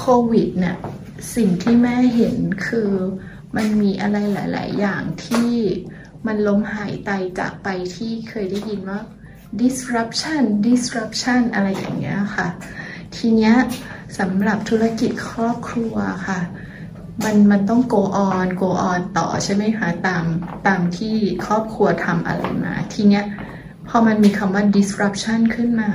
คะยุคโควิดเนี่ยสิ่งที่แม่เห็นคือมันมีอะไรหลาย ๆ อย่างที่มันล้มหายตายจากไปที่เคยได้ยินว่า disruption disruption อะไรอย่างเงี้ยค่ะ ทีเนี้ยสำหรับธุรกิจครอบครัวค่ะ มันมันต้อง go on go on ต่อใช่ไหมคะ ตามตามที่ครอบครัวทำอะไรมา ทีเนี้ยพอมันมีคำว่า disruption ขึ้นมา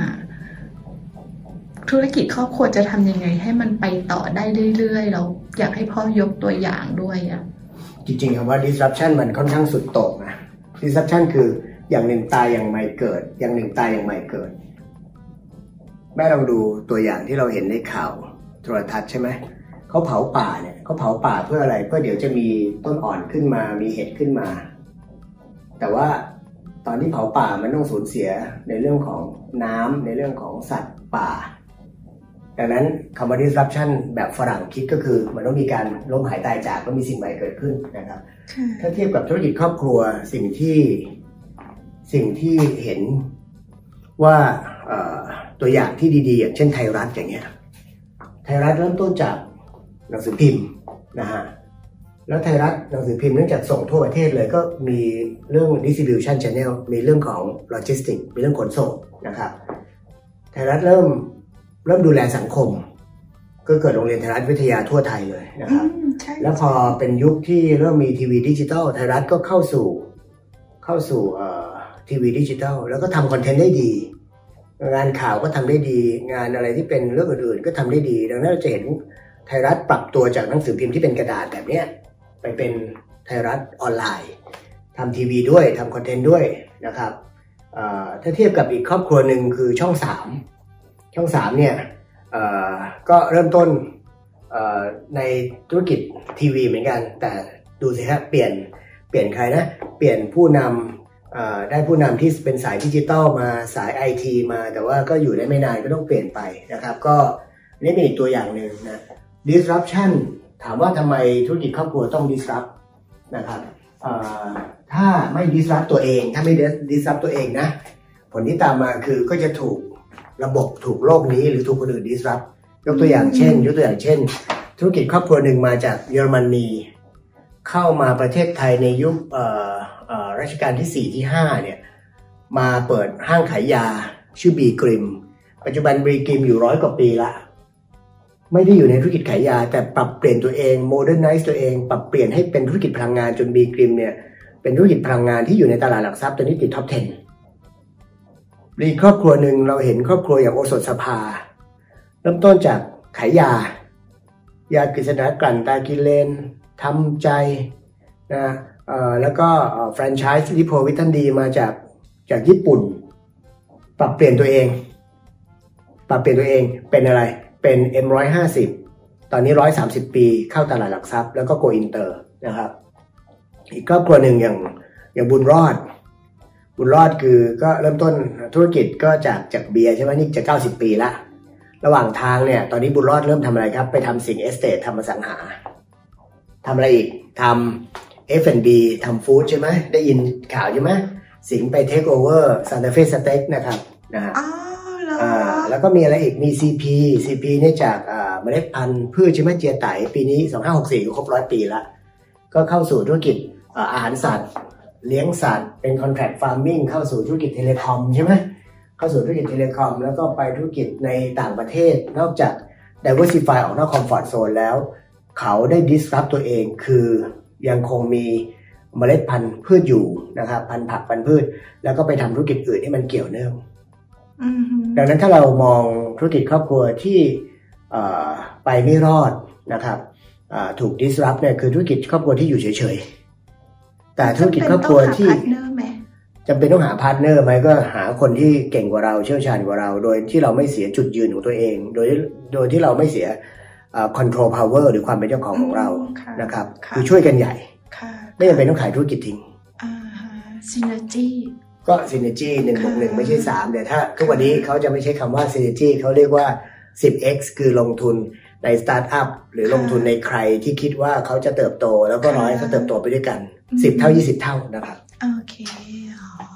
ธุรกิจครอบครัวจะทำยังไง ให้มันไปต่อได้เรื่อยๆเราอยากให้พ่อยกตัวอย่างด้วยอะจริงๆคำว่า disruption มันค่อนข้างสุดโต่งนะ disruption คืออย่างหนึ่งตายอย่างใหม่เกิด อย่างหนึ่งตายอย่างใหม่เกิด แม่ลองดูตัวอย่างที่เราเห็นในข่าวโทรทัศน์ใช่ไหมเขาเผาป่าเนี่ยเขาเผาป่าเพื่ออะไรเพื่อเดี๋ยวจะมีต้นอ่อนขึ้นมา มีเห็ดขึ้นมา แต่ว่าตอนที่เผาป่ามันต้องสูญเสียในเรื่องของน้ำในเรื่องของสัตว์ป่า ดังนั้นคำว่า disruption แบบฝรั่งคิดก็คือมันต้องมีการล้มหายตายจากต้องมีสิ่งใหม่เกิดขึ้นนะครับ ถ้าเทียบกับธุรกิจครอบครัวสิ่งที่สิ่งที่เห็นว่าเอ่อตัวอย่างที่ดีๆ อย่างเช่นไทยรัฐอย่างเงี้ยไทยรัฐเริ่มต้นจากหนังสือพิมพ์นะฮะแล้วไทยรัฐหนังสือพิมพ์เนื่องจากส่งทั่วประเทศเลยก็มีเรื่อง distribution channel มีเรื่องของ logistics มีเรื่องขนส่งนะครับไทยรัฐเริ่ม เริ่มดูแลสังคม ก็เกิดโรงเรียนไทยรัฐวิทยาทั่วไทยเลยนะครับอืมใช่แล้วพอเป็นยุคที่เริ่มมีทีวีดิจิตอลไทยรัฐก็เข้าสู่เข้าสู่เอ่อทีวีดิจิตอลแล้วก็ทำคอนเทนต์ได้ดี งานข่าวก็ทำได้ดี งานอะไรที่เป็นเรื่องอื่นๆ ก็ทำได้ดี ดังนั้นเราจะเห็นไทยรัฐปรับตัวจากหนังสือพิมพ์ที่เป็นกระดาษแบบเนี้ยไปเป็นไทยรัฐออนไลน์ทำทีวีด้วยทำคอนเทนต์ด้วยนะครับเอ่อถ้าเทียบกับอีกครอบครัวหนึ่งคือช่องสาม ช่องสามเนี่ยก็เริ่มต้นในธุรกิจทีวีเหมือนกัน แต่ดูสิครับเปลี่ยนเปลี่ยนใครนะ เปลี่ยนผู้นำได้ผู้นำที่เป็นสายดิจิตอลมาสายไอทีมา แต่ว่าก็อยู่ได้ไม่นานก็ต้องเปลี่ยนไปนะครับ ก็นี่เป็นอีกตัวอย่างหนึ่งนะ disruption ถามว่าทำไมธุรกิจครอบครัวต้อง disrupt นะครับถ้าไม่ disrupt ตัวเอง ถ้าไม่ disrupt ตัวเองนะ ผลที่ตามมาคือก็จะถูก ระบบถูกโลกนี้หรือถูกคนอื่น disrupt ยกตัวอย่างเช่น ยกตัวอย่างเช่น ธุรกิจครอบครัวหนึ่งมาจากเยอรมนีเข้ามาประเทศไทยในยุครัชกาลที่ 4 ที่ 5 เนี่ย มาเปิดห้างขายยา ชื่อบีกริม ปัจจุบันบีกริมอยู่ร้อยกว่าปีละ ไม่ได้อยู่ในธุรกิจขายยา แต่ปรับเปลี่ยนตัวเอง modernize ตัวเอง ปรับเปลี่ยนให้เป็นธุรกิจพลังงานจนบีกริมเนี่ย เป็นธุรกิจพลังงานที่อยู่ในตลาดหลักทรัพย์ตอนนี้ติด top 10 มีครอบครัวหนึ่งเราเห็นครอบครัวอย่างโอสถสภา เริ่มต้นจากขายยา ยากฤษณากลั่นตรากิเลนทัมใจนะแล้วก็แฟรนไชส์ลิโพวิตันดีมาจากจากญี่ปุ่น ปรับเปลี่ยนตัวเอง ปรับเปลี่ยนตัวเองเป็นอะไรเป็น M150 ตอนนี้ 130 ปีเข้าตลาดหลักทรัพย์ แล้วก็โกอินเตอร์นะครับ อีกครอบครัวหนึ่งอย่างอย่างบุญรอด บุญรอดคือก็เริ่มต้นธุรกิจก็จากจากเบียร์ใช่ไหมนี่จะ90ปีละ ระหว่างทางเนี่ย ตอนนี้บุญรอดเริ่มทำอะไรครับ ไปทำสิงห์เอสเตททำอสังหาทำอะไรอีกทำ F&B ทำ food ใช่ไหมได้ยินข่าวใช่ไหมสิงห์ไปเทคโอเวอร์ซานตาเฟสเต็กนะครับนะฮะอ๋อเหรออ่าแล้วก็มีอะไรอีกมี CP CP เนี่ยจากอ่าเมล็ดพันธุ์พืชใช่ไหมเจียไตปีนี้ 2564ก็ครบร้อยปีละก็เข้าสู่ธุรกิจอ่าอาหารสัตว์ เลี้ยงสัตว์เป็น contract farming เข้าสู่ธุรกิจ telecom ใช่ไหมเข้าสู่ธุรกิจ telecom แล้วก็ไปธุรกิจในต่างประเทศ นอกจาก diversify ออกนอก comfort zone แล้ว เขาได้ disrupt ตัวเองคือยังคงมีเมล็ดพันธุ์พืชอยู่นะครับพันธุ์ผักพันธุ์พืช แล้วก็ไปทำธุรกิจอื่นที่มันเกี่ยวเนื่องอืมฮึดังนั้นถ้าเรามองธุรกิจครอบครัวที่เอ่อไปไม่รอดนะครับอ่าถูก disrupt เนี่ยคือธุรกิจครอบครัวที่อยู่เฉยๆ แต่ธุรกิจครอบครัวที่จำเป็นต้องหาพาร์ทเนอร์ไหมจำเป็นต้องหา partner ไหมก็หาคนที่เก่งกว่าเราเชี่ยวชาญกว่าเรา โดยที่เราไม่เสียจุดยืนของตัวเอง โดยโดยที่เราไม่เสียอ่า control power หรือความเป็นเจ้าของของเราอืมค่ะนะครับค่ะคือช่วยกันใหญ่ค่ะไม่จำเป็นต้องขายธุรกิจทิ้งอ่าฮะ synergyก็ synergy หนึ่งบวกหนึ่งค่ะไม่ใช่สามแต่ถ้าทุกวันนี้เขาจะไม่ใช้คำว่า synergy เขาเรียกว่า 10x คือลงทุน ในสตาร์ทอัพหรือลงทุนในใครที่คิดว่าเขาจะเติบโต แล้วก็รอให้เขาเติบโตไปด้วยกัน10เท่า20เท่านะครับโอเคอ๋อ